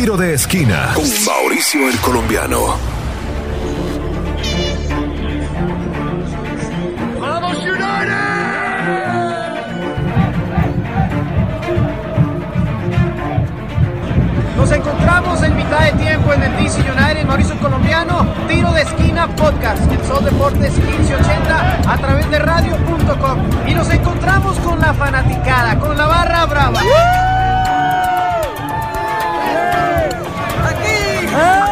Tiro de esquina con Mauricio el Colombiano. Nos encontramos en mitad de tiempo en el DC United, Mauricio el Colombiano, Tiro de Esquina Podcast, el Sol Deportes 1580 a través de radio.com. Y nos encontramos con la fanaticada, con la barra brava. Oh.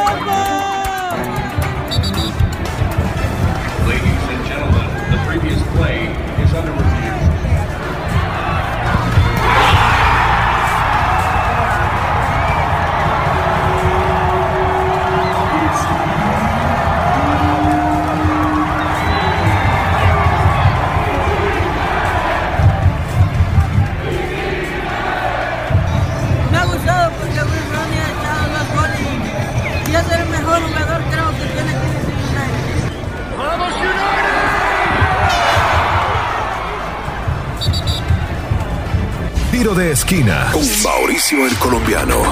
Esquina con Mauricio el Colombiano.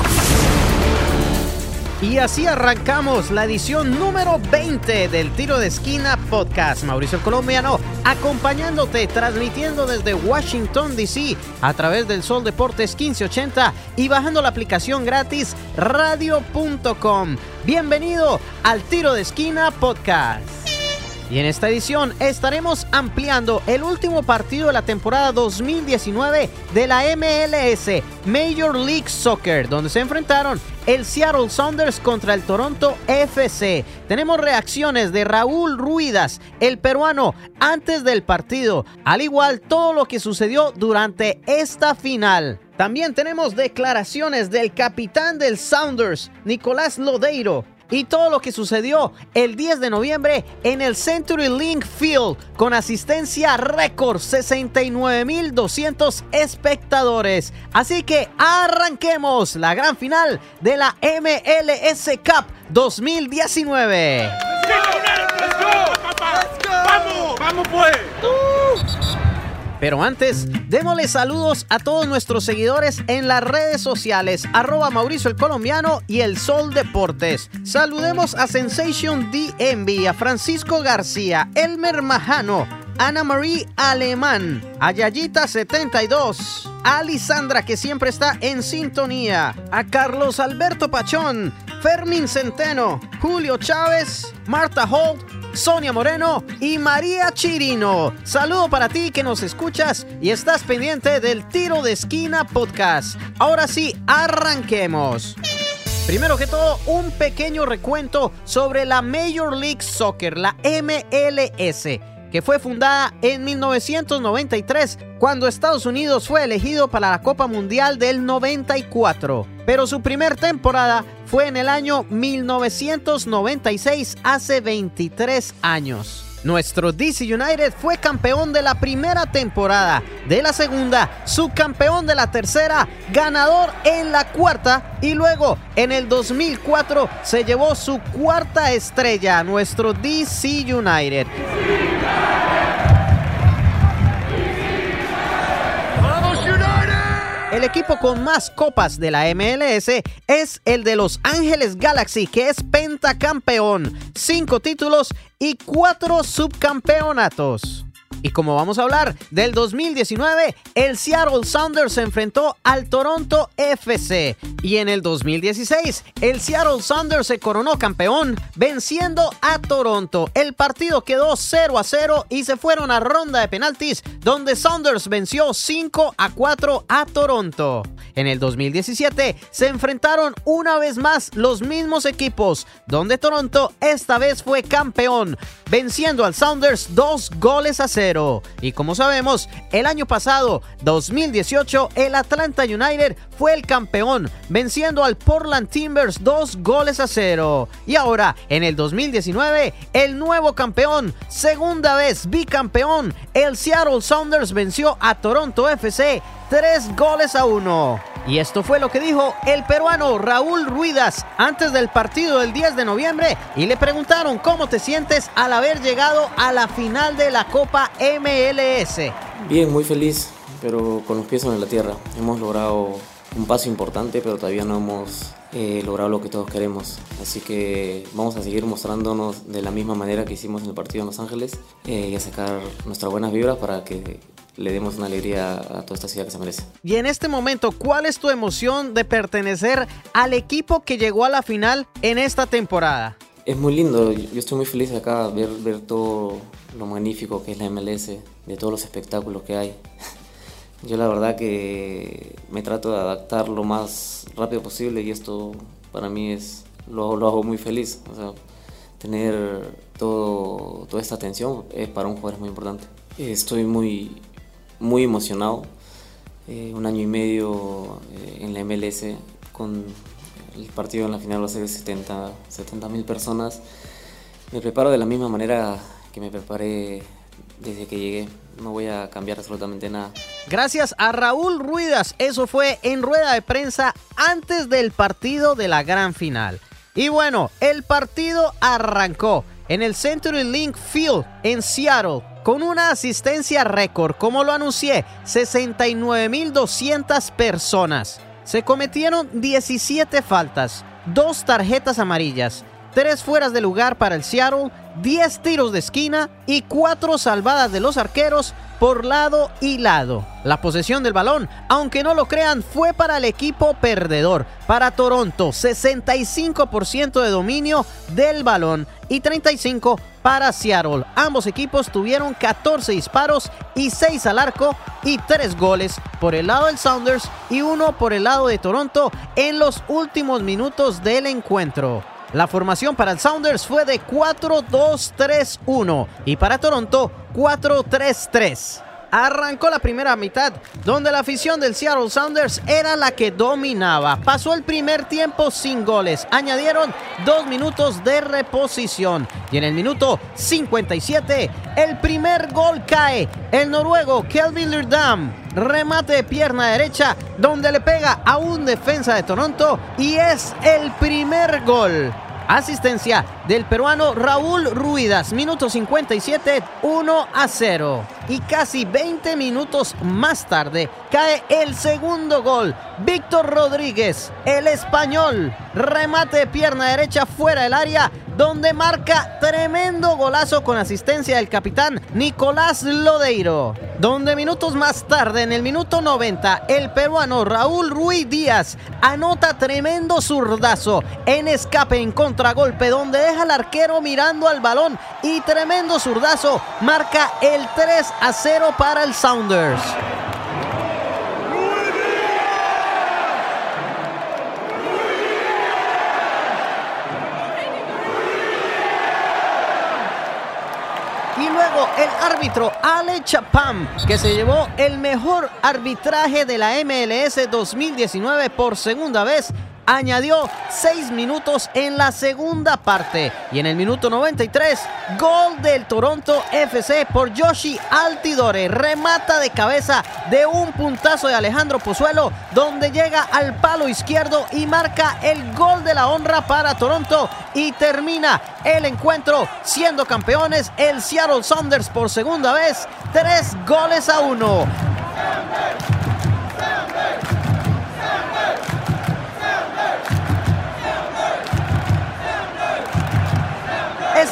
Y así arrancamos la edición número 20 del Tiro de Esquina Podcast. Mauricio el Colombiano acompañándote, transmitiendo desde Washington, D.C. a través del Sol Deportes 1580 y bajando la aplicación gratis radio.com. Bienvenido al Tiro de Esquina Podcast. Y en esta edición estaremos ampliando el último partido de la temporada 2019 de la MLS Major League Soccer, donde se enfrentaron el Seattle Sounders contra el Toronto FC. Tenemos reacciones de Raúl Ruidas, el peruano, antes del partido, al igual todo lo que sucedió durante esta final. También tenemos declaraciones del capitán del Sounders, Nicolás Lodeiro, y todo lo que sucedió el 10 de noviembre en el Century Link Field con asistencia récord 69.200 espectadores. Así que arranquemos la gran final de la MLS Cup 2019. ¡Vamos! ¡Vamos pues! Pero antes, démosle saludos a todos nuestros seguidores en las redes sociales, arroba Mauricio el Colombiano y el Sol Deportes. Saludemos a Sensation DMV, a Francisco García, Elmer Majano, Ana Marie Alemán, a Yayita72, a Lisandra que siempre está en sintonía, a Carlos Alberto Pachón, Fermín Centeno, Julio Chávez, Marta Holt, Sonia Moreno y María Chirino. Saludo para ti que nos escuchas y estás pendiente del Tiro de Esquina Podcast. Ahora sí, arranquemos. Primero que todo, un pequeño recuento sobre la Major League Soccer, la MLS, que fue fundada en 1993 cuando Estados Unidos fue elegido para la Copa Mundial del 94. Pero su primer temporada fue en el año 1996, hace 23 años. Nuestro DC United fue campeón de la primera temporada, de la segunda, subcampeón de la tercera, ganador en la cuarta y luego en el 2004 se llevó su cuarta estrella, nuestro DC United. El equipo con más copas de la MLS es el de Los Ángeles Galaxy, que es pentacampeón, cinco títulos y cuatro subcampeonatos. Y como vamos a hablar del 2019, el Seattle Sounders se enfrentó al Toronto FC. Y en el 2016, el Seattle Sounders se coronó campeón venciendo a Toronto. El partido quedó 0 a 0 y se fueron a ronda de penaltis donde Sounders venció 5 a 4 a Toronto. En el 2017 se enfrentaron una vez más los mismos equipos, donde Toronto esta vez fue campeón, venciendo al Sounders dos goles a Y como sabemos, el año pasado, 2018, el Atlanta United fue el campeón, venciendo al Portland Timbers dos goles a cero. Y ahora, en el 2019, el nuevo campeón, segunda vez bicampeón, el Seattle Sounders venció a Toronto FC tres goles a uno. Y esto fue lo que dijo el peruano Raúl Ruidas antes del partido del 10 de noviembre y le preguntaron cómo te sientes al haber llegado a la final de la Copa MLS. Bien, muy feliz, pero con los pies en la tierra. Hemos logrado un paso importante, pero todavía no hemos eh, logrado lo que todos queremos. Así que vamos a seguir mostrándonos de la misma manera que hicimos en el partido en Los Ángeles eh, y a sacar nuestras buenas vibras para que le demos una alegría a toda esta ciudad que se merece. Y en este momento, ¿cuál es tu emoción de pertenecer al equipo que llegó a la final en esta temporada? Es muy lindo, yo estoy muy feliz acá ver, ver todo lo magnífico que es la MLS, de todos los espectáculos que hay. Yo la verdad que me trato de adaptar lo más rápido posible y esto para mí es lo, lo hago muy feliz. O sea, tener todo, toda esta atención es para un jugador es muy importante. Estoy muy, muy emocionado. Eh, un año y medio eh, en la MLS con el partido en la final va a de 70 mil personas. Me preparo de la misma manera que me preparé desde que llegué. No voy a cambiar absolutamente nada. Gracias a Raúl Ruidas. Eso fue en rueda de prensa antes del partido de la gran final. Y bueno, el partido arrancó en el Century Link Field en Seattle con una asistencia récord, como lo anuncié, 69.200 personas. Se cometieron 17 faltas, dos tarjetas amarillas, tres fueras de lugar para el Seattle, 10 tiros de esquina y 4 salvadas de los arqueros por lado y lado. La posesión del balón, aunque no lo crean, fue para el equipo perdedor. Para Toronto, 65% de dominio del balón y 35% para Seattle. Ambos equipos tuvieron 14 disparos y 6 al arco y 3 goles por el lado del Sounders y uno por el lado de Toronto en los últimos minutos del encuentro. La formación para el Sounders fue de 4-2-3-1 y para Toronto 4-3-3. Arrancó la primera mitad, donde la afición del Seattle Sounders era la que dominaba. Pasó el primer tiempo sin goles. Añadieron dos minutos de reposición. Y en el minuto 57, el primer gol cae. El noruego Kelvin Lurdam remate de pierna derecha, donde le pega a un defensa de Toronto y es el primer gol. Asistencia del peruano Raúl Ruidas, minuto 57, 1 a 0. Y casi 20 minutos más tarde cae el segundo gol. Víctor Rodríguez, el español, remate de pierna derecha fuera del área, donde marca tremendo golazo con asistencia del capitán Nicolás Lodeiro. Donde minutos más tarde, en el minuto 90, el peruano Raúl Ruiz Díaz anota tremendo zurdazo en escape en contragolpe, donde deja al arquero mirando al balón y tremendo zurdazo marca el 3 a 0 para el Sounders. Y luego el árbitro Ale Chapam, que se llevó el mejor arbitraje de la MLS 2019 por segunda vez, añadió 6 minutos en la segunda parte. Y en el minuto 93, gol del Toronto FC por Yoshi Altidore. Remata de cabeza de un puntazo de Alejandro Pozuelo, donde llega al palo izquierdo y marca el gol de la honra para Toronto. Y termina el encuentro siendo campeones el Seattle Saunders por segunda vez. Tres goles a uno.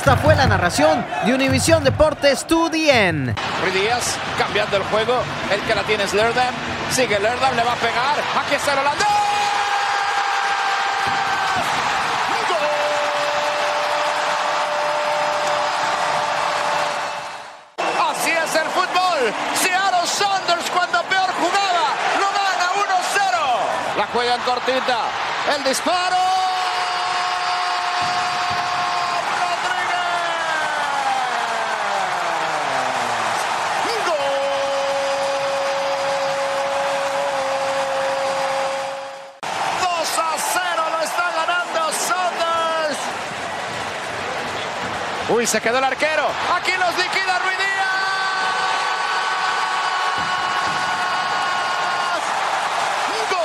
Esta fue la narración de Univisión Deportes 2 DN. Díaz cambiando el juego. El que la tiene es Lerdam. Sigue Lerdam, le va a pegar. Aquí está el holandés. Así es el fútbol. Seattle Saunders cuando peor jugaba. Lo gana 1-0. La juega en cortita. El disparo. Uy, se quedó el arquero. Aquí los liquida Ruiz Díaz. ¡Gol!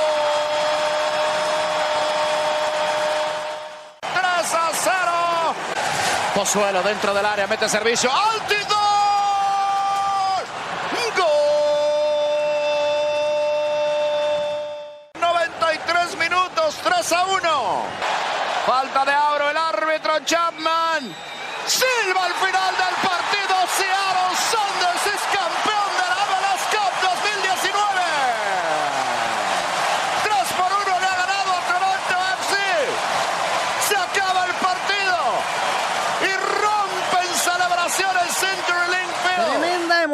3 a 0. Pozuelo dentro del área, mete servicio. ¡Altidor! ¡Gol! 93 minutos, 3 a 1. Falta de Auro, el árbitro Chapman. Silva al final partido. Seattle Saunders es campeón de la MLS Cup 2019. 3 por 1 le ha ganado a Toronto FC. Se acaba el partido y rompen celebraciones CenturyLink Field. Tremenda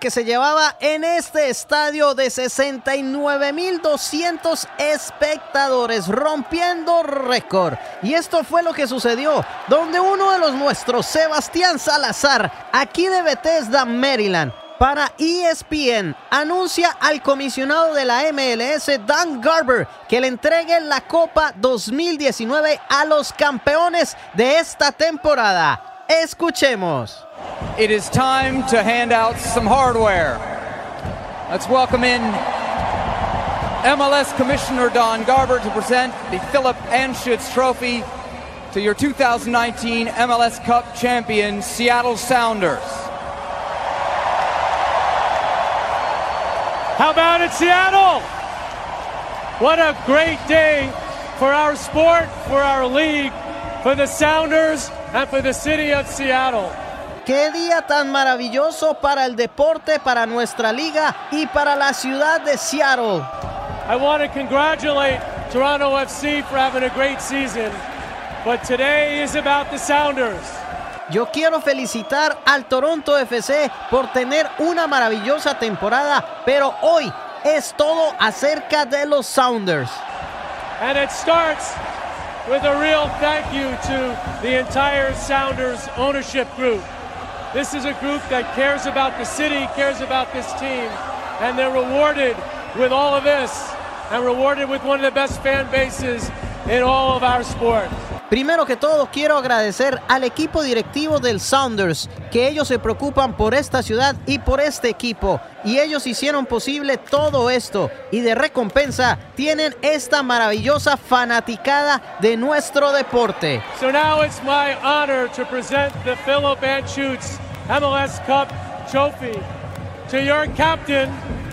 que se llevaba en este estadio de 69.200 espectadores, rompiendo récord. Y esto fue lo que sucedió, donde uno de los nuestros, Sebastián Salazar, aquí de Bethesda, Maryland, para ESPN anuncia al comisionado de la MLS, Dan Garber, que le entregue la Copa 2019 a los campeones de esta temporada. Escuchemos. It is time to hand out some hardware. Let's welcome in MLS Commissioner Don Garber to present the Philip Anschutz Trophy to your 2019 MLS Cup champion, Seattle Sounders. How about it, Seattle? What a great day for our sport, for our league, for the Sounders, and for the city of Seattle. Qué día tan maravilloso para el deporte, para nuestra liga y para la ciudad de Seattle. I want to congratulate Toronto FC for having a great season, but today is about the Sounders. Yo quiero felicitar al Toronto FC por tener una maravillosa temporada, pero hoy es todo acerca de los Sounders. And it starts with a real thank you to the entire Sounders ownership group. This is a group that cares about the city, cares about this team, and they're rewarded with all of this and rewarded with one of the best fan bases in all of our sport. Primero que todo, quiero agradecer al equipo directivo del Sounders, que ellos se preocupan por esta ciudad y por este equipo, y ellos hicieron posible todo esto, y de recompensa tienen esta maravillosa fanaticada de nuestro deporte. So now it's my honor to present the Philip Anschutz MLS Cup trophy to your captain,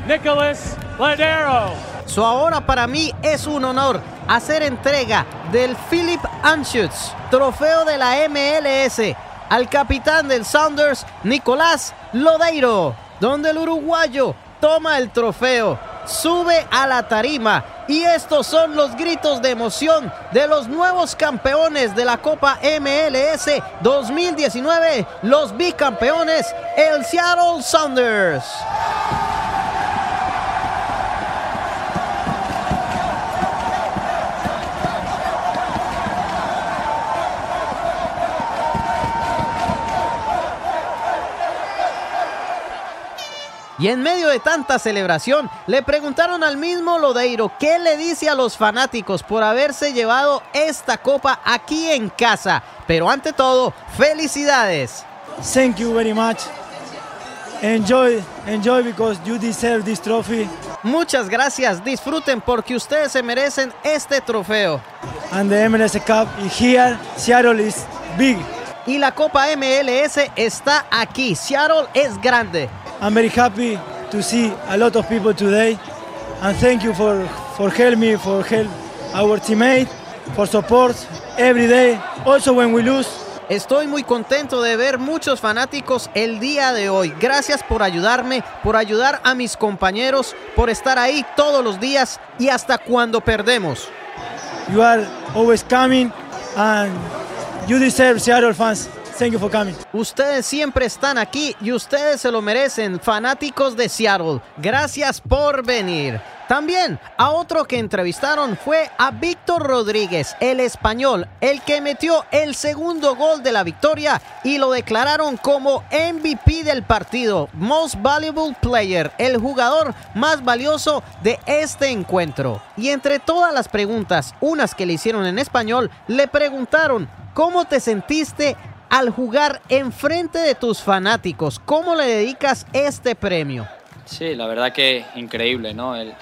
Nicholas Ladero. So ahora para mí es un honor hacer entrega del Philip Anschutz, trofeo de la MLS, al capitán del Sounders, Nicolás Lodeiro, donde el uruguayo toma el trofeo, sube a la tarima y estos son los gritos de emoción de los nuevos campeones de la Copa MLS 2019, los bicampeones, el Seattle Sounders. Y en medio de tanta celebración, le preguntaron al mismo Lodeiro qué le dice a los fanáticos por haberse llevado esta copa aquí en casa. Pero ante todo, felicidades. Thank you very much. Enjoy, enjoy because you deserve this trophy. Muchas gracias, disfruten porque ustedes se merecen este trofeo. And the MLS Cup is here. Seattle is big. Y la Copa MLS está aquí. Seattle es grande. I'm very happy to see a lot of people today. And thank you for, for help me, for help our teammate, for support every day. Also when we lose, Estoy muy contento de ver muchos fanáticos el día de hoy. Gracias por ayudarme, por ayudar a mis compañeros, por estar ahí todos los días y hasta cuando perdemos. you are always coming and you deserve Seattle fans. Ustedes siempre están aquí y ustedes se lo merecen, fanáticos de Seattle. Gracias por venir. También a otro que entrevistaron fue a Víctor Rodríguez, el español, el que metió el segundo gol de la victoria y lo declararon como MVP del partido, Most Valuable Player, el jugador más valioso de este encuentro. Y entre todas las preguntas, unas que le hicieron en español, le preguntaron, ¿cómo te sentiste al jugar enfrente de tus fanáticos? ¿Cómo le dedicas este premio? Sí, la verdad que increíble, ¿no? El,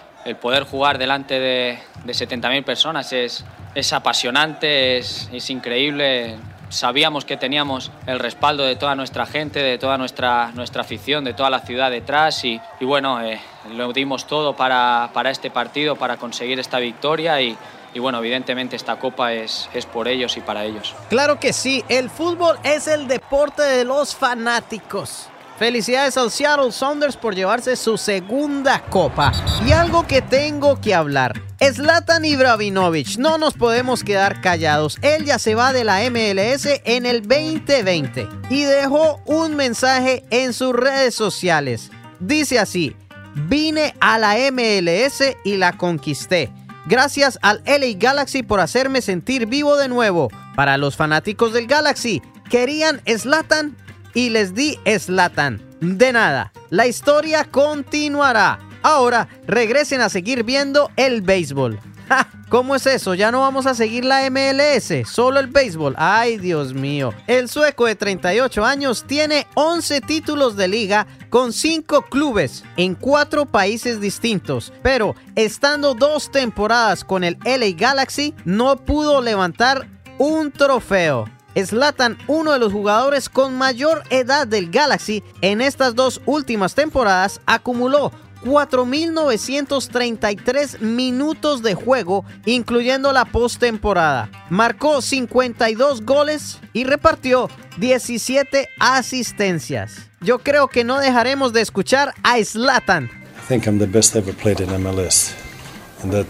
poder jugar delante de, de 70.000 personas es, es apasionante, es, es increíble. Sabíamos que teníamos el respaldo de toda nuestra gente, de toda nuestra, nuestra afición, de toda la ciudad detrás y, y bueno, eh, lo dimos todo para, para este partido, para conseguir esta victoria y, y bueno, evidentemente esta copa es, es por ellos y para ellos. Claro que sí, el fútbol es el deporte de los fanáticos. Felicidades al Seattle Saunders por llevarse su segunda copa. Y algo que tengo que hablar. Zlatan Ibrahimovic, no nos podemos quedar callados. Él ya se va de la MLS en el 2020 y dejó un mensaje en sus redes sociales. Dice así, vine a la MLS y la conquisté. Gracias al LA Galaxy por hacerme sentir vivo de nuevo. Para los fanáticos del Galaxy, querían Zlatan y les di Slatan. De nada, la historia continuará. Ahora regresen a seguir viendo el béisbol. ¿Cómo es eso? Ya no vamos a seguir la MLS, solo el béisbol. Ay, Dios mío. El sueco de 38 años tiene 11 títulos de liga con 5 clubes en 4 países distintos. Pero estando dos temporadas con el LA Galaxy, no pudo levantar un trofeo. Slatan, uno de los jugadores con mayor edad del Galaxy en estas dos últimas temporadas, acumuló 4.933 minutos de juego, incluyendo la postemporada. Marcó 52 goles y repartió 17 asistencias. Yo creo que no dejaremos de escuchar a Slatan. I think I'm the best ever played in MLS, and that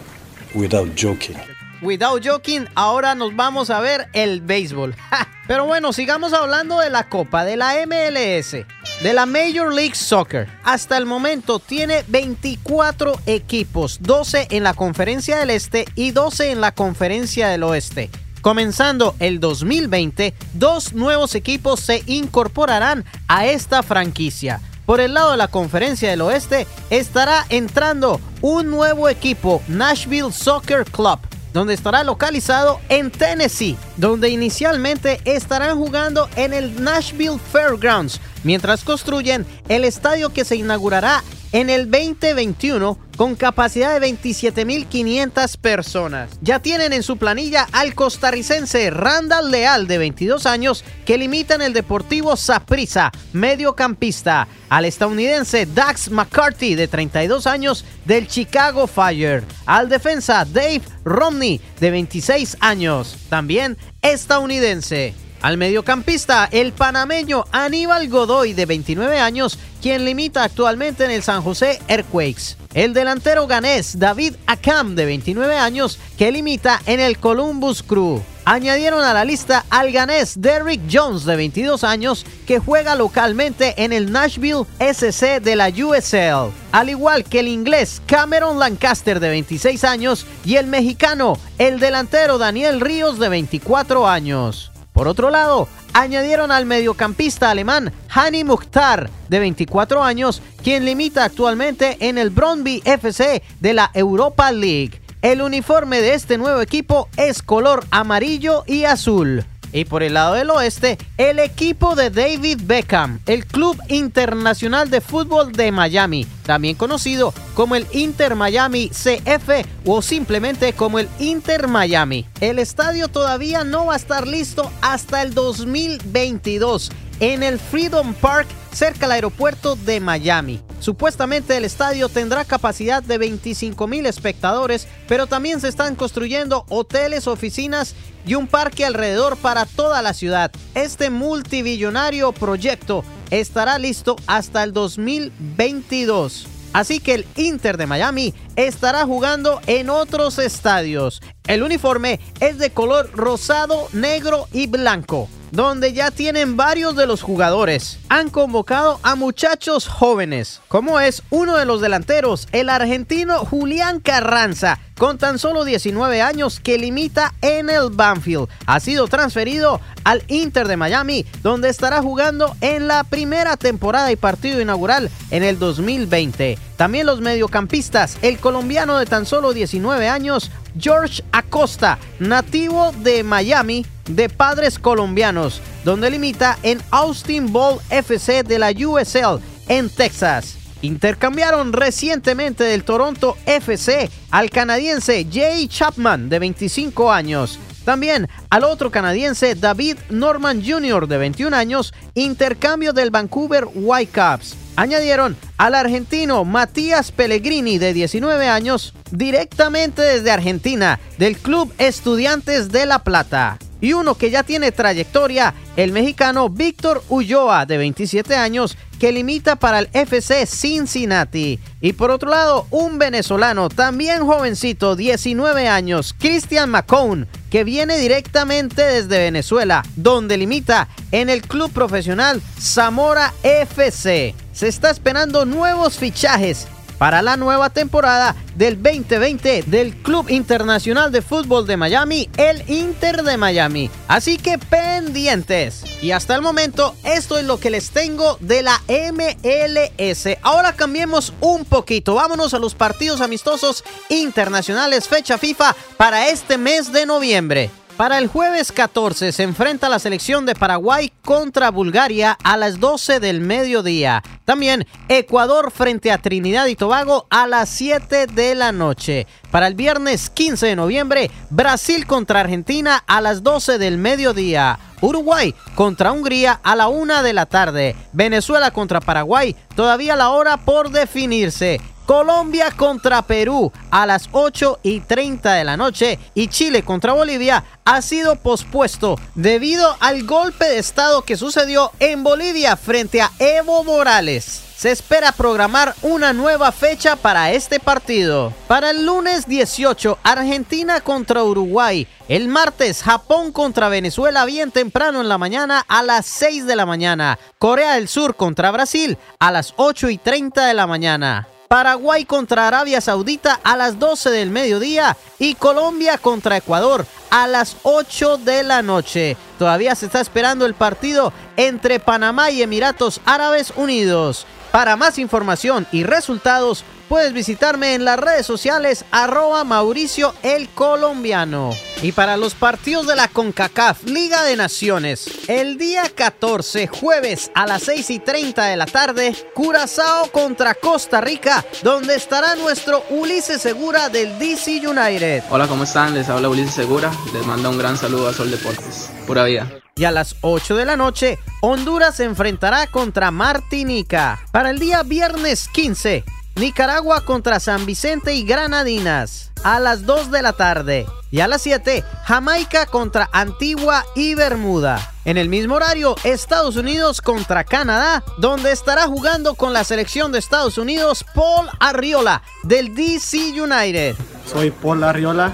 without joking. Without joking, ahora nos vamos a ver el béisbol. Pero bueno, sigamos hablando de la Copa, de la MLS, de la Major League Soccer. Hasta el momento tiene 24 equipos, 12 en la Conferencia del Este y 12 en la Conferencia del Oeste. Comenzando el 2020, dos nuevos equipos se incorporarán a esta franquicia. Por el lado de la Conferencia del Oeste estará entrando un nuevo equipo, Nashville Soccer Club donde estará localizado en Tennessee, donde inicialmente estarán jugando en el Nashville Fairgrounds, mientras construyen el estadio que se inaugurará en el 2021 con capacidad de 27.500 personas. Ya tienen en su planilla al costarricense Randall Leal de 22 años que limita en el Deportivo Saprissa, mediocampista, al estadounidense Dax McCarthy de 32 años del Chicago Fire, al defensa Dave Romney de 26 años, también estadounidense. Al mediocampista, el panameño Aníbal Godoy, de 29 años, quien limita actualmente en el San José Earthquakes. El delantero ganés David Akam, de 29 años, que limita en el Columbus Crew. Añadieron a la lista al ganés Derrick Jones, de 22 años, que juega localmente en el Nashville SC de la USL. Al igual que el inglés Cameron Lancaster, de 26 años, y el mexicano, el delantero Daniel Ríos, de 24 años. Por otro lado, añadieron al mediocampista alemán Hani Mukhtar, de 24 años, quien limita actualmente en el Brondby FC de la Europa League. El uniforme de este nuevo equipo es color amarillo y azul. Y por el lado del oeste, el equipo de David Beckham, el Club Internacional de Fútbol de Miami, también conocido como el Inter Miami CF o simplemente como el Inter Miami. El estadio todavía no va a estar listo hasta el 2022 en el Freedom Park cerca del aeropuerto de Miami. Supuestamente el estadio tendrá capacidad de 25 mil espectadores, pero también se están construyendo hoteles, oficinas y un parque alrededor para toda la ciudad. Este multibillonario proyecto estará listo hasta el 2022. Así que el Inter de Miami estará jugando en otros estadios. El uniforme es de color rosado, negro y blanco donde ya tienen varios de los jugadores. Han convocado a muchachos jóvenes, como es uno de los delanteros, el argentino Julián Carranza, con tan solo 19 años que limita en el Banfield. Ha sido transferido al Inter de Miami, donde estará jugando en la primera temporada y partido inaugural en el 2020. También los mediocampistas, el colombiano de tan solo 19 años, George Acosta, nativo de Miami, de padres colombianos, donde limita en Austin Ball FC de la USL en Texas. Intercambiaron recientemente del Toronto FC al canadiense Jay Chapman de 25 años. También al otro canadiense David Norman Jr. de 21 años, intercambio del Vancouver Whitecaps. Añadieron al argentino Matías Pellegrini de 19 años directamente desde Argentina del Club Estudiantes de La Plata. Y uno que ya tiene trayectoria, el mexicano Víctor Ulloa de 27 años que limita para el FC Cincinnati. Y por otro lado, un venezolano también jovencito, 19 años, Christian McCone, que viene directamente desde Venezuela, donde limita en el club profesional Zamora FC. Se está esperando nuevos fichajes para la nueva temporada del 2020 del Club Internacional de Fútbol de Miami, el Inter de Miami. Así que pendientes. Y hasta el momento, esto es lo que les tengo de la MLS. Ahora cambiemos un poquito. Vámonos a los partidos amistosos internacionales fecha FIFA para este mes de noviembre. Para el jueves 14 se enfrenta la selección de Paraguay contra Bulgaria a las 12 del mediodía. También Ecuador frente a Trinidad y Tobago a las 7 de la noche. Para el viernes 15 de noviembre, Brasil contra Argentina a las 12 del mediodía. Uruguay contra Hungría a la 1 de la tarde. Venezuela contra Paraguay, todavía la hora por definirse. Colombia contra Perú a las 8 y 30 de la noche y Chile contra Bolivia ha sido pospuesto debido al golpe de estado que sucedió en Bolivia frente a Evo Morales. Se espera programar una nueva fecha para este partido. Para el lunes 18, Argentina contra Uruguay. El martes, Japón contra Venezuela bien temprano en la mañana a las 6 de la mañana. Corea del Sur contra Brasil a las 8 y 30 de la mañana. Paraguay contra Arabia Saudita a las 12 del mediodía y Colombia contra Ecuador a las 8 de la noche. Todavía se está esperando el partido entre Panamá y Emiratos Árabes Unidos. Para más información y resultados, puedes visitarme en las redes sociales arroba Mauricio el Colombiano. Y para los partidos de la CONCACAF Liga de Naciones, el día 14, jueves a las 6 y 30 de la tarde, Curazao contra Costa Rica, donde estará nuestro Ulises Segura del DC United. Hola, ¿cómo están? Les habla Ulises Segura. Les manda un gran saludo a Sol Deportes. Pura vida. Y a las 8 de la noche, Honduras se enfrentará contra Martinica. Para el día viernes 15, Nicaragua contra San Vicente y Granadinas a las 2 de la tarde. Y a las 7, Jamaica contra Antigua y Bermuda. En el mismo horario, Estados Unidos contra Canadá, donde estará jugando con la selección de Estados Unidos Paul Arriola del DC United. Soy Paul Arriola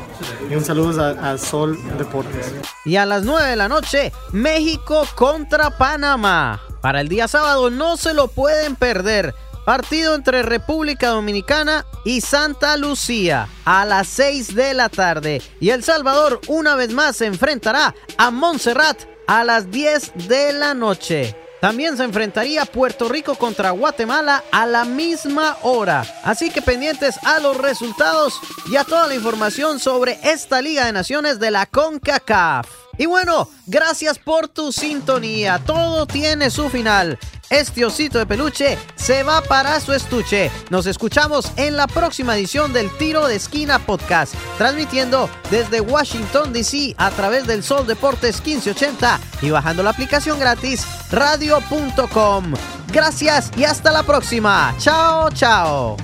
y un saludo a, a Sol Deportes. Y a las 9 de la noche, México contra Panamá. Para el día sábado no se lo pueden perder. Partido entre República Dominicana y Santa Lucía a las 6 de la tarde. Y El Salvador una vez más se enfrentará a Montserrat a las 10 de la noche. También se enfrentaría Puerto Rico contra Guatemala a la misma hora. Así que pendientes a los resultados y a toda la información sobre esta Liga de Naciones de la CONCACAF. Y bueno, gracias por tu sintonía. Todo tiene su final. Este osito de peluche se va para su estuche. Nos escuchamos en la próxima edición del Tiro de Esquina Podcast, transmitiendo desde Washington, D.C. a través del Sol Deportes 1580 y bajando la aplicación gratis radio.com. Gracias y hasta la próxima. Chao, chao.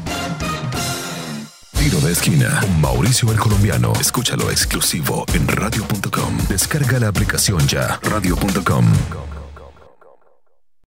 Tiro de esquina Mauricio el Colombiano. Escúchalo exclusivo en radio.com. Descarga la aplicación ya. Radio.com.